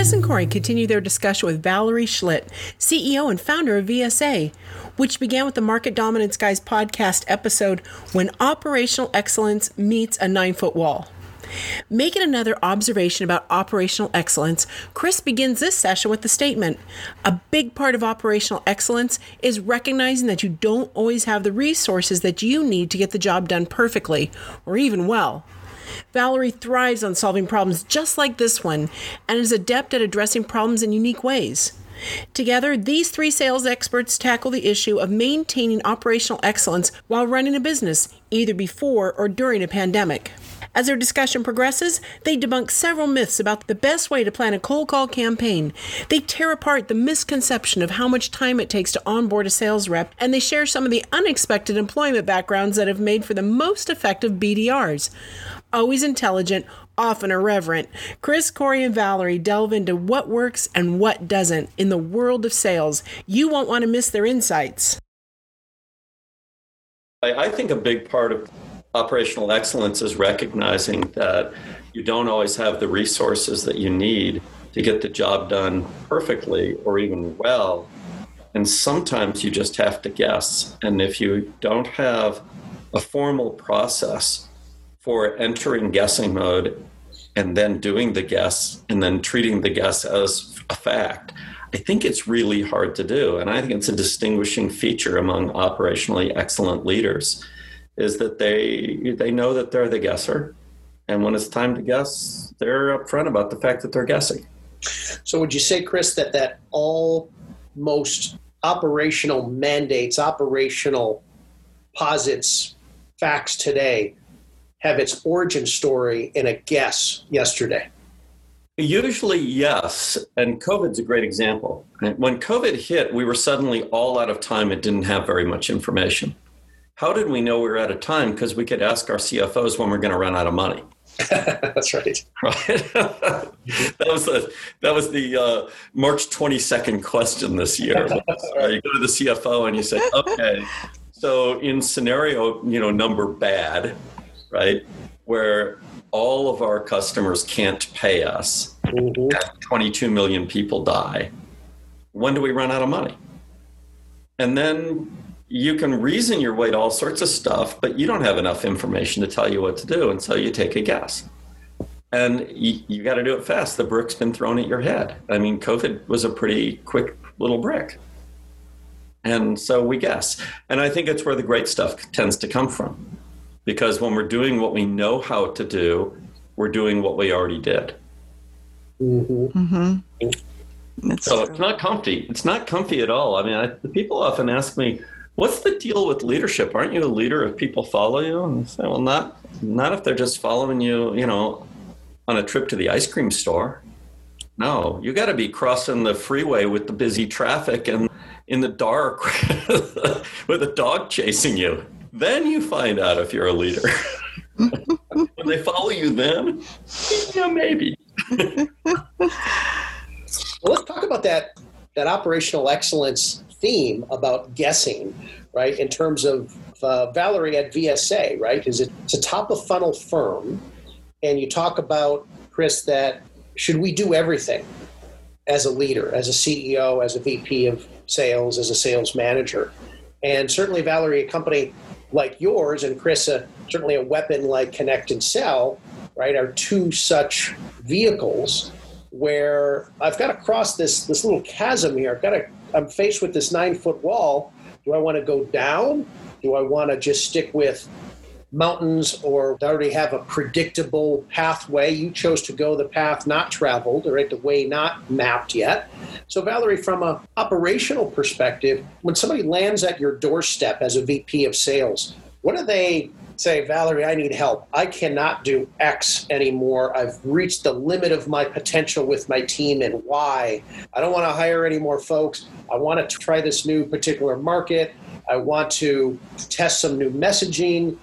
Chris and Corey continue their discussion with Valerie Schlitt, CEO and founder of VSA, which began with the Market Dominance Guys podcast episode When Operational Excellence Meets a Nine Foot Wall. Making another observation about operational excellence, Chris begins this session with the statement A big part of operational excellence is recognizing that you don't always have the resources that you need to get the job done perfectly or even well. Valerie thrives on solving problems just like this one and is adept at addressing problems in unique ways. Together, these three sales experts tackle the issue of maintaining operational excellence while running a business, either before or during a pandemic. As their discussion progresses, they debunk several myths about the best way to plan a cold call campaign. They tear apart the misconception of how much time it takes to onboard a sales rep, and they share some of the unexpected employment backgrounds that have made for the most effective BDRs. Always intelligent, often irreverent, Chris, Corey, and Valerie delve into what works and what doesn't in the world of sales. You won't want to miss their insights. I think a big part of operational excellence is recognizing that you don't always have the resources that you need to get the job done perfectly or even well. And sometimes you just have to guess. And if you don't have a formal process for entering guessing mode and then doing the guess and then treating the guess as a fact, I think it's really hard to do. And I think it's a distinguishing feature among operationally excellent leaders is that they they know that they're the guesser, and when it's time to guess, they're upfront about the fact that they're guessing. So, would you say, Chris, that that all most operational mandates, operational posits, facts today have its origin story in a guess yesterday? Usually, yes. And COVID's a great example. When COVID hit, we were suddenly all out of time and didn't have very much information. How did we know we were out of time? Because we could ask our CFOs when we're going to run out of money. That's right. Right. that was the that was the uh, March twenty second question this year. Uh, you go to the CFO and you say, okay, so in scenario you know number bad, right, where all of our customers can't pay us, mm-hmm. 22 million people die. When do we run out of money? And then you can reason your way to all sorts of stuff, but you don't have enough information to tell you what to do, and so you take a guess. And you, you got to do it fast. The brick's been thrown at your head. I mean, COVID was a pretty quick little brick. And so we guess. And I think it's where the great stuff tends to come from. Because when we're doing what we know how to do, we're doing what we already did. Mm-hmm. Mm-hmm. so true. it's not comfy. It's not comfy at all. I mean, I, the people often ask me, what's the deal with leadership? Aren't you a leader if people follow you? And I say, well, not not if they're just following you, you know, on a trip to the ice cream store. No, you got to be crossing the freeway with the busy traffic and in the dark with a dog chasing you. Then you find out if you're a leader. when they follow you, then yeah, maybe. well, let's talk about that that operational excellence theme about guessing, right? In terms of uh, Valerie at VSA, right? Is it, it's a top of funnel firm, and you talk about Chris that should we do everything as a leader, as a CEO, as a VP of sales, as a sales manager, and certainly Valerie, a company like yours, and Chris, a, certainly a weapon like Connect and Sell, right, are two such vehicles where I've got to cross this this little chasm here. I've got to I'm faced with this nine foot wall. Do I want to go down? Do I want to just stick with mountains or they already have a predictable pathway? You chose to go the path not traveled, right, the way not mapped yet. So, Valerie, from an operational perspective, when somebody lands at your doorstep as a VP of sales, what do they say, Valerie, I need help. I cannot do X anymore. I've reached the limit of my potential with my team and Y. I don't want to hire any more folks. I want to try this new particular market. I want to test some new messaging.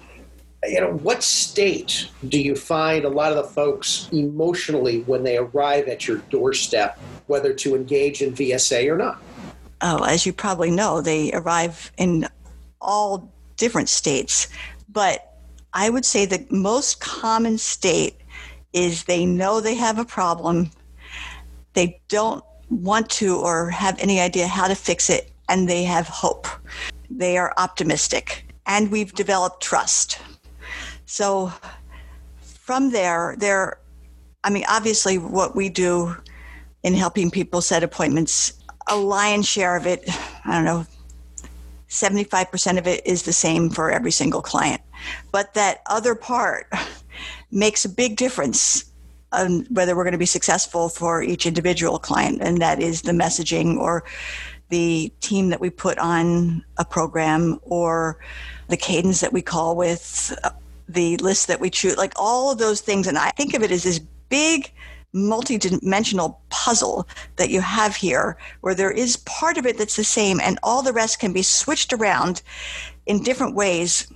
You know, what state do you find a lot of the folks emotionally when they arrive at your doorstep, whether to engage in VSA or not? Oh, as you probably know, they arrive in all different states. But I would say the most common state is they know they have a problem, they don't want to or have any idea how to fix it, and they have hope. They are optimistic, and we've developed trust. So from there, there, I mean, obviously, what we do in helping people set appointments, a lion's share of it, I don't know, 75% of it is the same for every single client. But that other part makes a big difference on whether we're going to be successful for each individual client, and that is the messaging or the team that we put on a program or the cadence that we call with the list that we choose like all of those things. And i think of it as this big multi-dimensional puzzle that you have here where there is part of it that's the same and all the rest can be switched around in different ways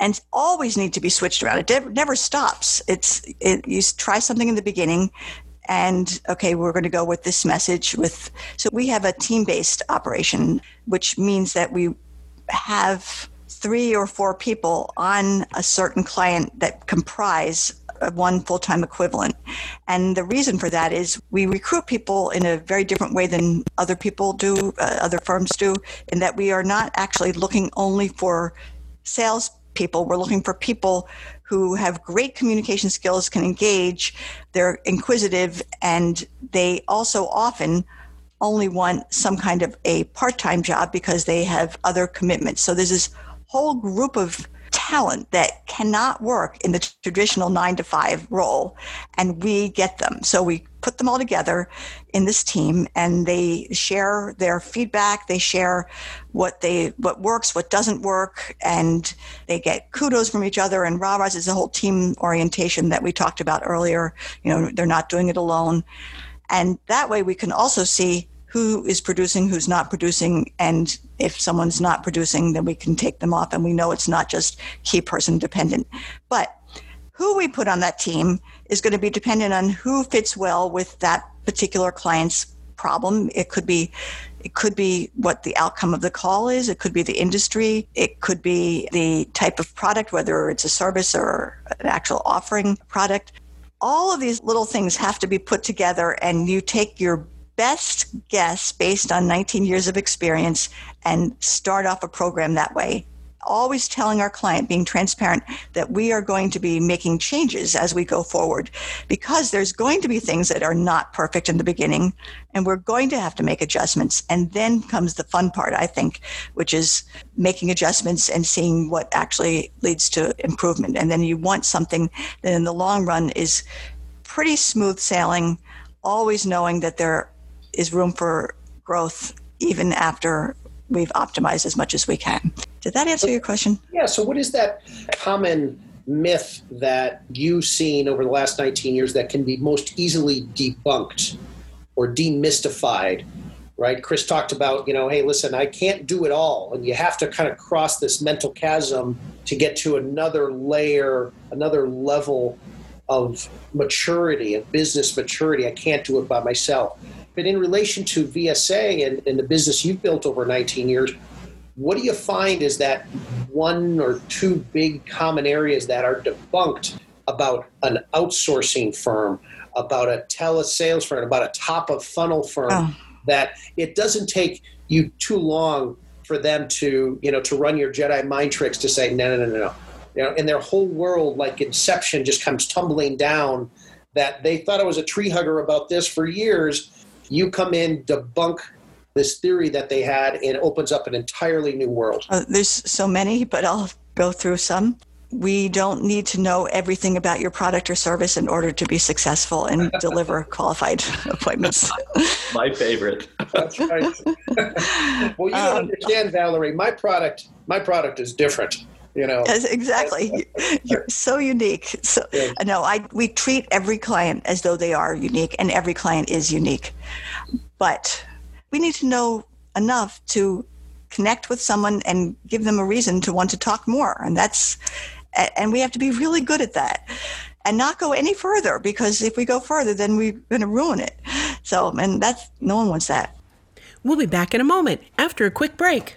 and always need to be switched around. It never stops. It's it, you try something in the beginning and okay we're going to go with this message with so we have a team-based operation which means that we have three or four people on a certain client that comprise one full time equivalent. And the reason for that is we recruit people in a very different way than other people do, uh, other firms do, in that we are not actually looking only for sales people. We're looking for people who have great communication skills, can engage, they're inquisitive, and they also often only want some kind of a part time job because they have other commitments. So this this whole group of talent that cannot work in the traditional nine to five role, and we get them. So we put them all together in this team, and they share their feedback. They share what they what works, what doesn't work, and they get kudos from each other. And rah is a whole team orientation that we talked about earlier. You know, they're not doing it alone, and that way we can also see who is producing, who's not producing, and if someone's not producing, then we can take them off, and we know it's not just key person dependent. But who we put on that team is going to be dependent on who fits well with that particular client's problem. It could be it could be what the outcome of the call is. It could be the industry. It could be the type of product, whether it's a service or an actual offering product. All of these little things have to be put together, and you take your best guess based on 19 years of experience and start off a program that way. Always telling our client, being transparent, that we are going to be making changes as we go forward because there's going to be things that are not perfect in the beginning and we're going to have to make adjustments. And then comes the fun part, I think, which is making adjustments and seeing what actually leads to improvement. And then you want something that in the long run is pretty smooth sailing, always knowing that there is room for growth even after we've optimized as much as we can. Did that answer your question? Yeah. So, what is that common myth that you've seen over the last 19 years that can be most easily debunked or demystified? Right. Chris talked about, you know, hey, listen, I can't do it all. And you have to kind of cross this mental chasm to get to another layer, another level of maturity, of business maturity. I can't do it by myself. But in relation to VSA and, and the business you've built over 19 years, what do you find is that one or two big common areas that are debunked about an outsourcing firm, about a telesales firm, about a top of funnel firm, oh. that it doesn't take you too long for them to, you know, to run your Jedi mind tricks to say, no, no, no, no, no. You know, and their whole world, like Inception, just comes tumbling down. That they thought I was a tree hugger about this for years, you come in, debunk this theory that they had, and it opens up an entirely new world. Uh, there's so many, but I'll go through some. We don't need to know everything about your product or service in order to be successful and deliver qualified appointments. My favorite. That's right. well, you um, understand, Valerie. My product, my product is different You know, Yes, exactly. You're so unique. So Yeah. no, I we treat every client as though they are unique, and every client is unique. But we need to know enough to connect with someone and give them a reason to want to talk more, and that's and we have to be really good at that, and not go any further because if we go further, then we're going to ruin it. So, and that's no one wants that. We'll be back in a moment after a quick break.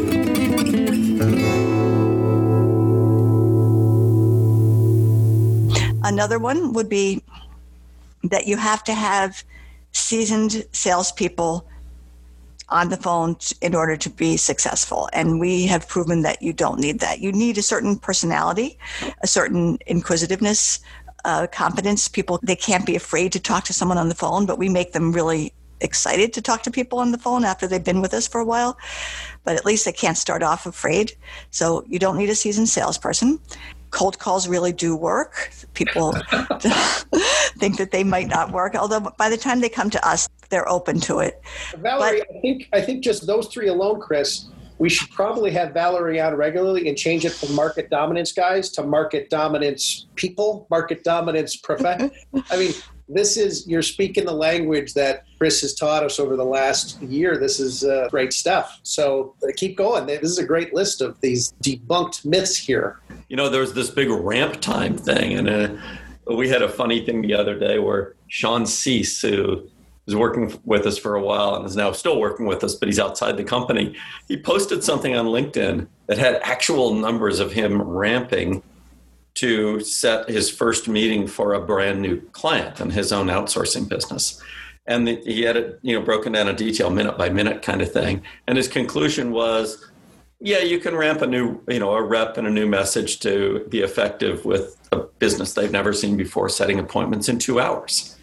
Another one would be that you have to have seasoned salespeople on the phone in order to be successful. And we have proven that you don't need that. You need a certain personality, a certain inquisitiveness, uh, confidence. People, they can't be afraid to talk to someone on the phone, but we make them really excited to talk to people on the phone after they've been with us for a while. But at least they can't start off afraid. So you don't need a seasoned salesperson cold calls really do work. People think that they might not work, although by the time they come to us, they're open to it. Valerie, I think I think just those three alone, Chris. We should probably have Valerie on regularly and change it from market dominance guys to market dominance people, market dominance prof. I mean, this is you're speaking the language that Chris has taught us over the last year. This is uh, great stuff. So uh, keep going. This is a great list of these debunked myths here. You know, there's this big ramp time thing, and uh, we had a funny thing the other day where Sean Cease, who was working with us for a while and is now still working with us, but he's outside the company. He posted something on LinkedIn that had actual numbers of him ramping to set his first meeting for a brand new client in his own outsourcing business. And the, he had it, you know, broken down in detail, minute by minute kind of thing. And his conclusion was, yeah, you can ramp a new, you know, a rep and a new message to be effective with a business they've never seen before, setting appointments in two hours.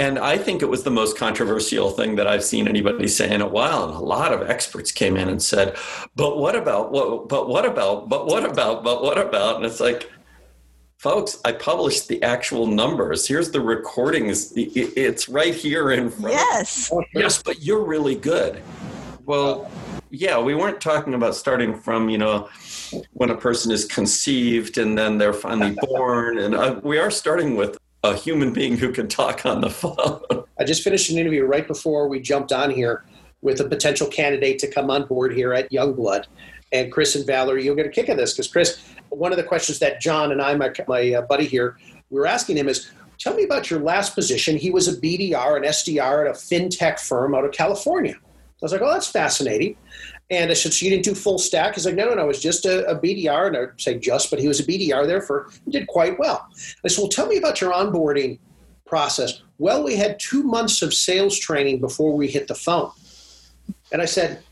And I think it was the most controversial thing that I've seen anybody say in a while. And a lot of experts came in and said, but what about, what, but what about, but what about, but what about? And it's like, folks, I published the actual numbers. Here's the recordings. It's right here in front. Yes. Yes, but you're really good. Well, yeah, we weren't talking about starting from, you know, when a person is conceived and then they're finally born. And uh, we are starting with a human being who can talk on the phone. I just finished an interview right before we jumped on here with a potential candidate to come on board here at Youngblood. And Chris and Valerie, you'll get a kick of this because Chris, one of the questions that John and I, my, my uh, buddy here, we were asking him is, tell me about your last position. He was a BDR, an SDR at a fintech firm out of California. I was like, oh, that's fascinating. And I said, so you didn't do full stack? He's like, no, no, no, it was just a, a BDR. And I say just, but he was a BDR there for, he did quite well. I said, well, tell me about your onboarding process. Well, we had two months of sales training before we hit the phone. And I said,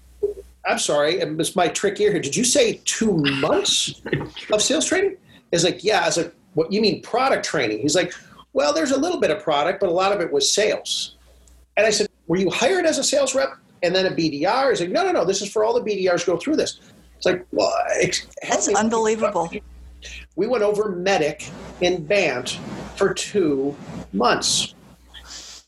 I'm sorry, and it's my trick here. Did you say two months of sales training? He's like, yeah. I was like, what you mean product training? He's like, well, there's a little bit of product, but a lot of it was sales. And I said, were you hired as a sales rep and then a BDR? is like, no, no, no. This is for all the BDRs go through this. It's like, well, that's unbelievable. We went over MEDDIC in BANT for two months.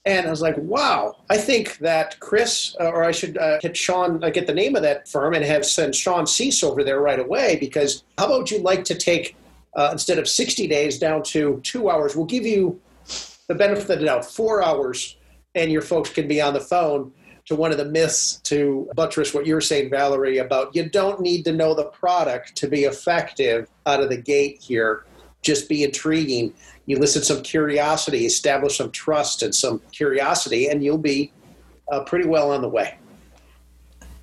And I was like, wow, I think that Chris, uh, or I should uh, get Sean, uh, get the name of that firm and have send Sean Cease over there right away. Because how about you like to take, uh, instead of 60 days down to two hours, we'll give you the benefit of the doubt, four hours, and your folks can be on the phone to one of the myths to buttress what you're saying, Valerie, about you don't need to know the product to be effective out of the gate here. Just be intriguing. You elicit some curiosity, establish some trust and some curiosity, and you'll be uh, pretty well on the way.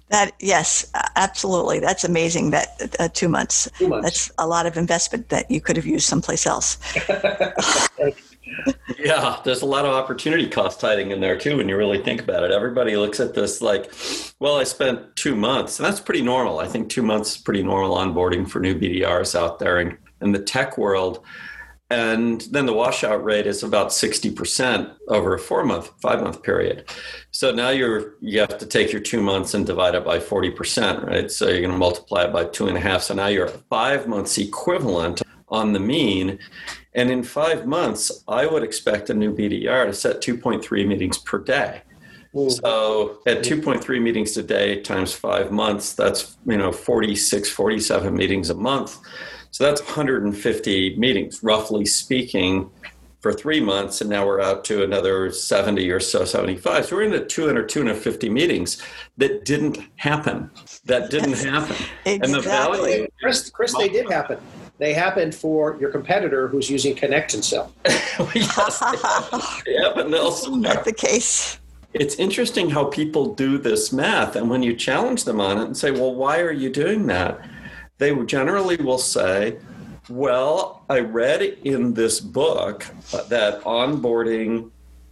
That yes, absolutely. That's amazing. That uh, two months. Two months. That's a lot of investment that you could have used someplace else. yeah, there's a lot of opportunity cost hiding in there too when you really think about it. Everybody looks at this like, well, I spent two months, and that's pretty normal. I think two months is pretty normal onboarding for new BDRs out there. And in the tech world. And then the washout rate is about 60% over a four month, five month period. So now you're, you have to take your two months and divide it by 40%, right? So you're going to multiply it by two and a half. So now you're a five months equivalent on the mean. And in five months, I would expect a new BDR to set 2.3 meetings per day. So at 2.3 meetings a day times five months, that's, you know, 46, 47 meetings a month. So that's 150 meetings, roughly speaking, for three months. And now we're out to another 70 or so, 75. So we're into 200, 250 meetings that didn't happen. That didn't happen. exactly. And the value. Chris, Chris, they did happen. They happened for your competitor who's using connection cell. Sell. yes, they happened elsewhere. Not the case. It's interesting how people do this math. And when you challenge them on it and say, well, why are you doing that? They generally will say, well, I read in this book that onboarding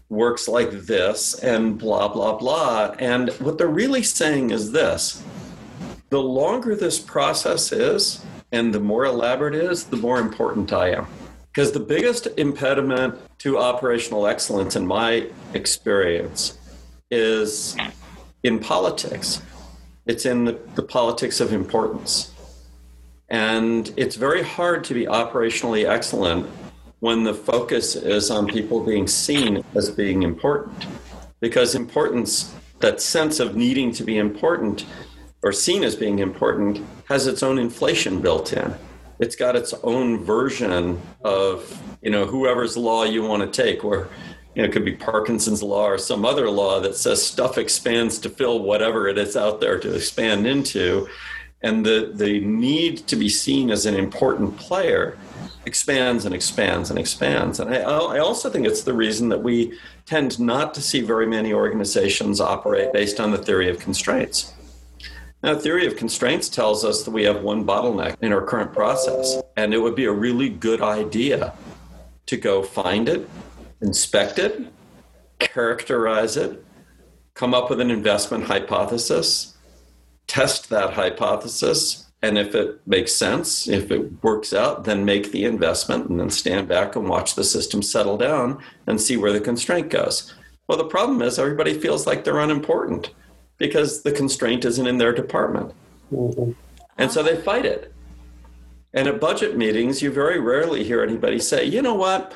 works like this and blah, blah, blah. And what they're really saying is this the longer this process is and the more elaborate it is, the more important I am. Because the biggest impediment to operational excellence, in my experience, is in politics. It's in the, the, politics of importance. And it's very hard to be operationally excellent when the focus is on people being seen as being important. Because importance, that sense of needing to be important or seen as being important, has its own inflation built in. It's got its own version of, you know, whoever's law you want to take, where you know, it could be Parkinson's law or some other law that says stuff expands to fill whatever it is out there to expand into. And the, the need to be seen as an important player expands and expands and expands. And I, I also think it's the reason that we tend not to see very many organizations operate based on the theory of constraints. Now, theory of constraints tells us that we have one bottleneck in our current process, and it would be a really good idea to go find it, inspect it, characterize it, come up with an investment hypothesis, test that hypothesis, and if it makes sense, if it works out, then make the investment and then stand back and watch the system settle down and see where the constraint goes. Well, the problem is everybody feels like they're unimportant because the constraint isn't in their department. Mm-hmm. And so they fight it. And at budget meetings, you very rarely hear anybody say, you know what,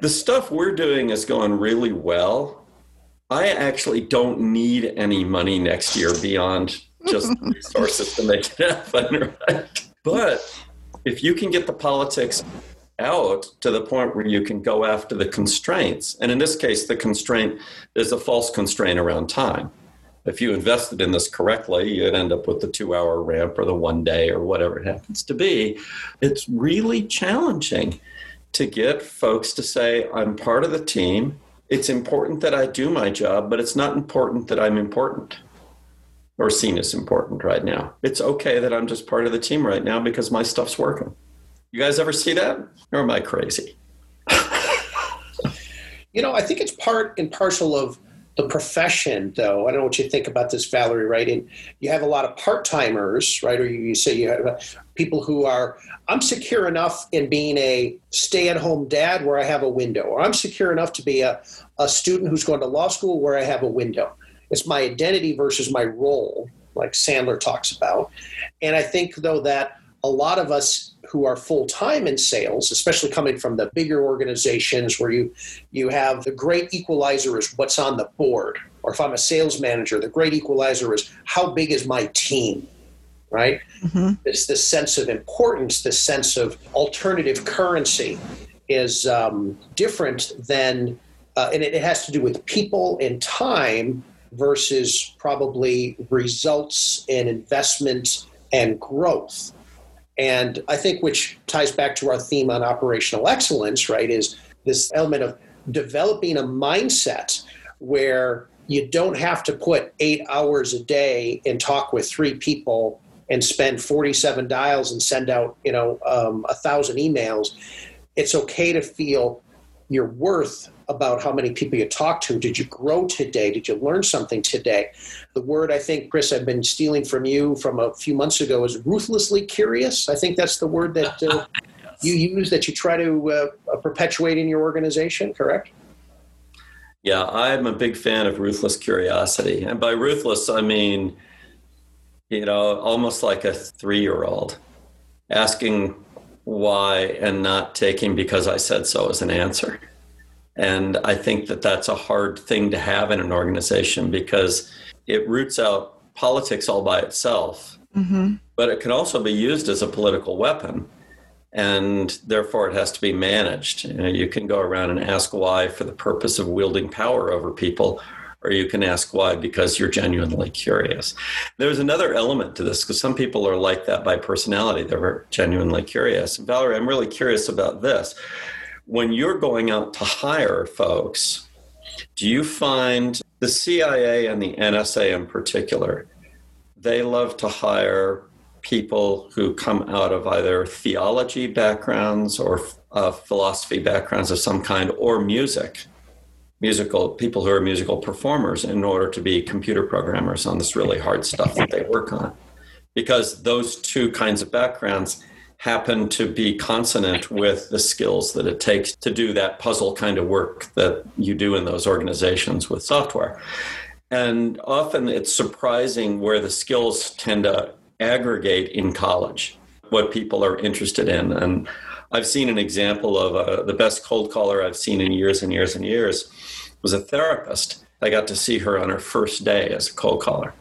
the stuff we're doing is going really well. I actually don't need any money next year beyond just resources to make it happen, right? But if you can get the politics out to the point where you can go after the constraints, and in this case, the constraint is a false constraint around time. If you invested in this correctly, you'd end up with the two hour ramp or the one day or whatever it happens to be. It's really challenging to get folks to say, I'm part of the team. It's important that I do my job, but it's not important that I'm important or seen as important right now. It's okay that I'm just part of the team right now because my stuff's working. You guys ever see that? Or am I crazy? you know, I think it's part and parcel of the profession, though, I don't know what you think about this, Valerie, right? And you have a lot of part timers, right? Or you, you, say you have uh, people who are, I'm secure enough in being a stay at home dad where I have a window, or I'm secure enough to be a, a student who's going to law school where I have a window. It's my identity versus my role, like Sandler talks about. And I think, though, that a lot of us who are full time in sales, especially coming from the bigger organizations where you you have the great equalizer is what's on the board. Or if I'm a sales manager, the great equalizer is how big is my team, right? Mm-hmm. It's this sense of importance, this sense of alternative currency is um, different than, uh, and it, it has to do with people and time versus probably results and investment and growth. And I think which ties back to our theme on operational excellence, right, is this element of developing a mindset where you don't have to put eight hours a day and talk with three people and spend 47 dials and send out, you know, um, a thousand emails. It's okay to feel your worth about how many people you talk to. Did you grow today? Did you learn something today? The word I think, Chris, I've been stealing from you from a few months ago is ruthlessly curious. I think that's the word that uh, you use that you try to uh, perpetuate in your organization, correct? Yeah, I'm a big fan of ruthless curiosity. And by ruthless, I mean, you know, almost like a three year old asking why and not taking because I said so as an answer. And I think that that's a hard thing to have in an organization because it roots out politics all by itself. Mm-hmm. But it can also be used as a political weapon and therefore it has to be managed. You, know, you can go around and ask why for the purpose of wielding power over people, or you can ask why because you're genuinely curious. There's another element to this because some people are like that by personality, they're genuinely curious. Valerie, I'm really curious about this. When you're going out to hire folks, do you find the CIA and the NSA in particular, they love to hire people who come out of either theology backgrounds or uh, philosophy backgrounds of some kind or music musical people who are musical performers in order to be computer programmers on this really hard stuff that they work on? Because those two kinds of backgrounds happen to be consonant with the skills that it takes to do that puzzle kind of work that you do in those organizations with software and often it's surprising where the skills tend to aggregate in college what people are interested in. And I've seen an example of uh, the best cold caller I've seen in years and years and years was a therapist. I got to see her on her first day as a cold caller.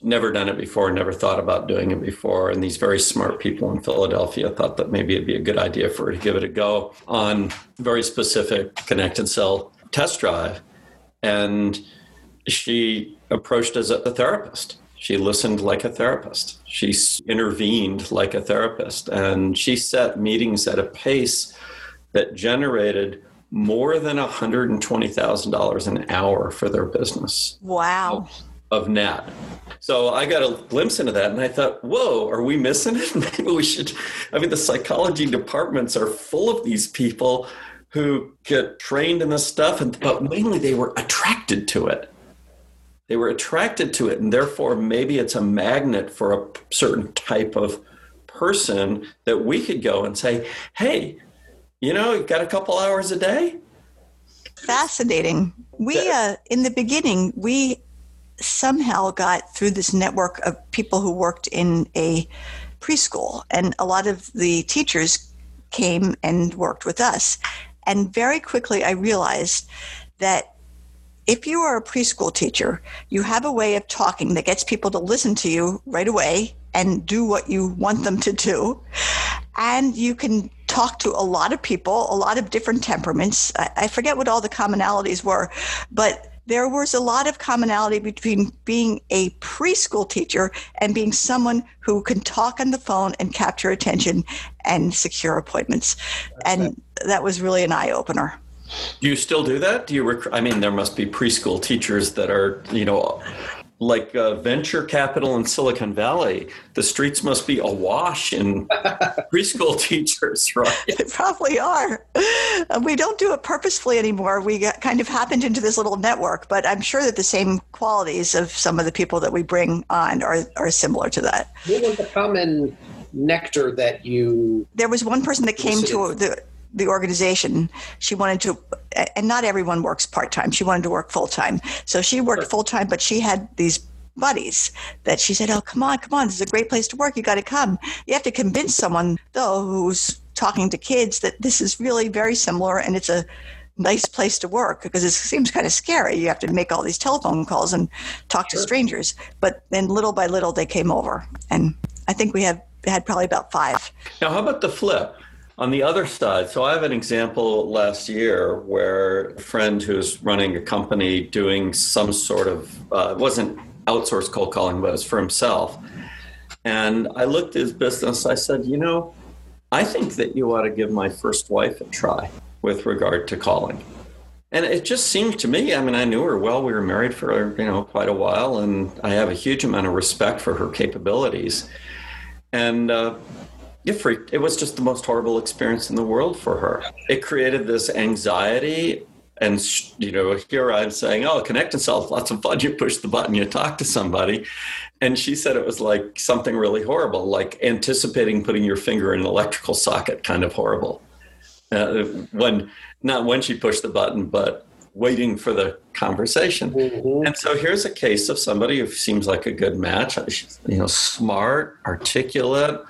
Never done it before, never thought about doing it before. And these very smart people in Philadelphia thought that maybe it'd be a good idea for her to give it a go on very specific Connect and Sell test drive. And she approached as a therapist she listened like a therapist. She intervened like a therapist. And she set meetings at a pace that generated more than $120,000 an hour for their business. Wow. Of, of Nat. So I got a glimpse into that and I thought, whoa, are we missing it? Maybe we should. I mean, the psychology departments are full of these people who get trained in this stuff, and, but mainly they were attracted to it they were attracted to it and therefore maybe it's a magnet for a certain type of person that we could go and say hey you know you've got a couple hours a day fascinating we uh, in the beginning we somehow got through this network of people who worked in a preschool and a lot of the teachers came and worked with us and very quickly i realized that if you are a preschool teacher, you have a way of talking that gets people to listen to you right away and do what you want them to do. And you can talk to a lot of people, a lot of different temperaments. I, forget what all the commonalities were, but there was a lot of commonality between being a preschool teacher and being someone who can talk on the phone and capture attention and secure appointments. That's and right. that was really an eye opener. Do you still do that? Do you? Rec- I mean, there must be preschool teachers that are, you know, like uh, venture capital in Silicon Valley. The streets must be awash in preschool teachers, right? They probably are. Uh, we don't do it purposefully anymore. We got, kind of happened into this little network, but I'm sure that the same qualities of some of the people that we bring on are, are similar to that. What was the common nectar that you? There was one person that came to the the organization, she wanted to, and not everyone works part time. She wanted to work full time. So she worked full time, but she had these buddies that she said, Oh, come on, come on. This is a great place to work. You got to come. You have to convince someone, though, who's talking to kids that this is really very similar and it's a nice place to work because it seems kind of scary. You have to make all these telephone calls and talk sure. to strangers. But then little by little, they came over. And I think we have had probably about five. Now, how about the flip? On the other side, so I have an example last year where a friend who's running a company doing some sort of, uh, it wasn't outsourced cold calling, but it was for himself. And I looked at his business. I said, you know, I think that you ought to give my first wife a try with regard to calling. And it just seemed to me, I mean, I knew her well. We were married for, you know, quite a while, and I have a huge amount of respect for her capabilities. And uh, it freaked. It was just the most horrible experience in the world for her. It created this anxiety. And, you know, here I'm saying, oh, connect yourself, lots of fun. You push the button, you talk to somebody. and she said it was like something really horrible, like anticipating putting your finger in an electrical socket, kind of horrible. Uh, when not when she pushed the button, but waiting for the conversation. Mm-hmm. And so here's a case of somebody who seems like a good match. You know, smart, articulate,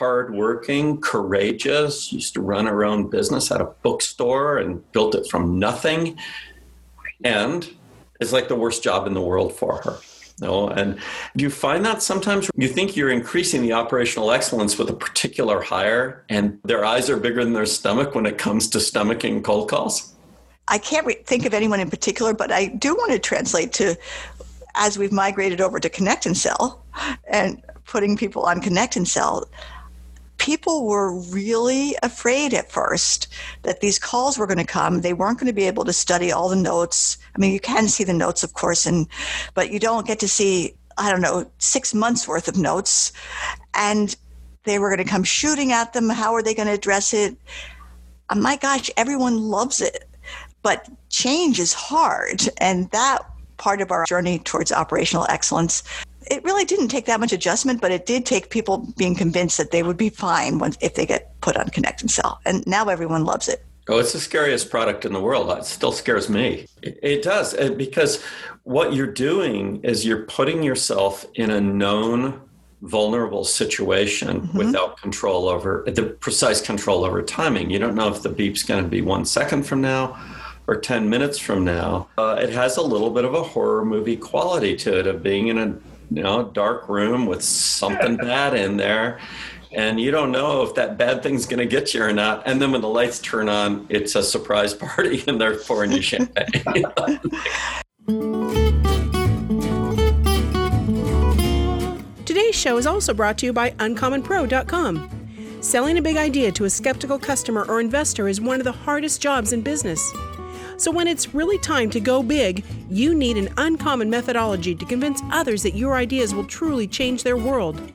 hardworking, courageous. Used to run her own business at a bookstore and built it from nothing. And it's like the worst job in the world for her. No, and do you find that sometimes you think you're increasing the operational excellence with a particular hire, and their eyes are bigger than their stomach when it comes to stomaching cold calls? I can't re- think of anyone in particular, but I do want to translate to as we've migrated over to Connect and Sell and putting people on Connect and Sell people were really afraid at first that these calls were going to come. They weren't going to be able to study all the notes. I mean, you can see the notes, of course, and but you don't get to see I don't know six months worth of notes, and they were going to come shooting at them. How are they going to address it? Oh, my gosh, everyone loves it, but change is hard, and that part of our journey towards operational excellence it really didn't take that much adjustment, but it did take people being convinced that they would be fine once, if they get put on Connect and Sell. And now everyone loves it. Oh, it's the scariest product in the world. It still scares me. It, does uh, because what you're doing is you're putting yourself in a known vulnerable situation mm-hmm. without control over the precise control over timing. You don't know if the beep's going to be one second from now or 10 minutes from now. Uh, it has a little bit of a horror movie quality to it of being in a you know, dark room with something bad in there. And you don't know if that bad thing's going to get you or not. And then when the lights turn on, it's a surprise party and they're pouring you champagne. Today's show is also brought to you by UncommonPro.com. Selling a big idea to a skeptical customer or investor is one of the hardest jobs in business. So, when it's really time to go big, you need an uncommon methodology to convince others that your ideas will truly change their world.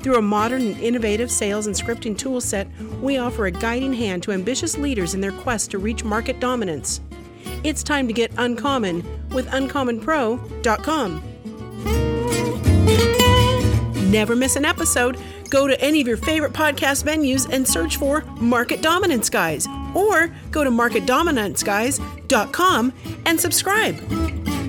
Through a modern and innovative sales and scripting toolset, we offer a guiding hand to ambitious leaders in their quest to reach market dominance. It's time to get uncommon with uncommonpro.com. Never miss an episode. Go to any of your favorite podcast venues and search for Market Dominance Guys or go to marketdominanceguys.com and subscribe.